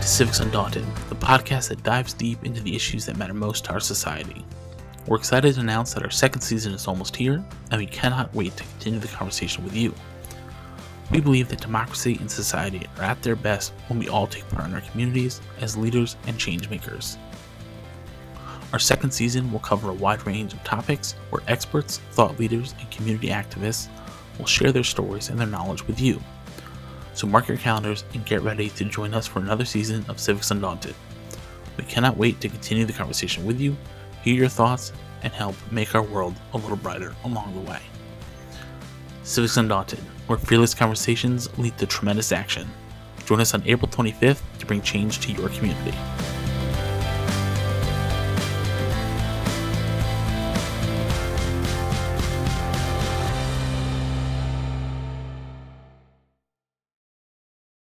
Civics Undaunted, the podcast that dives deep into the issues that matter most to our society. We're excited to announce that our second season is almost here, and we cannot wait to continue the conversation with you. We believe that democracy and society are at their best when we all take part in our communities as leaders and change makers. Our second season will cover a wide range of topics where experts, thought leaders, and community activists will share their stories and their knowledge with you. So mark your calendars and get ready to join us for another season of Civics Undaunted. We cannot wait to continue the conversation with you, hear your thoughts, and help make our world a little brighter along the way. Civics Undaunted, where fearless conversations lead to tremendous action. Join us on April 25th to bring change to your community.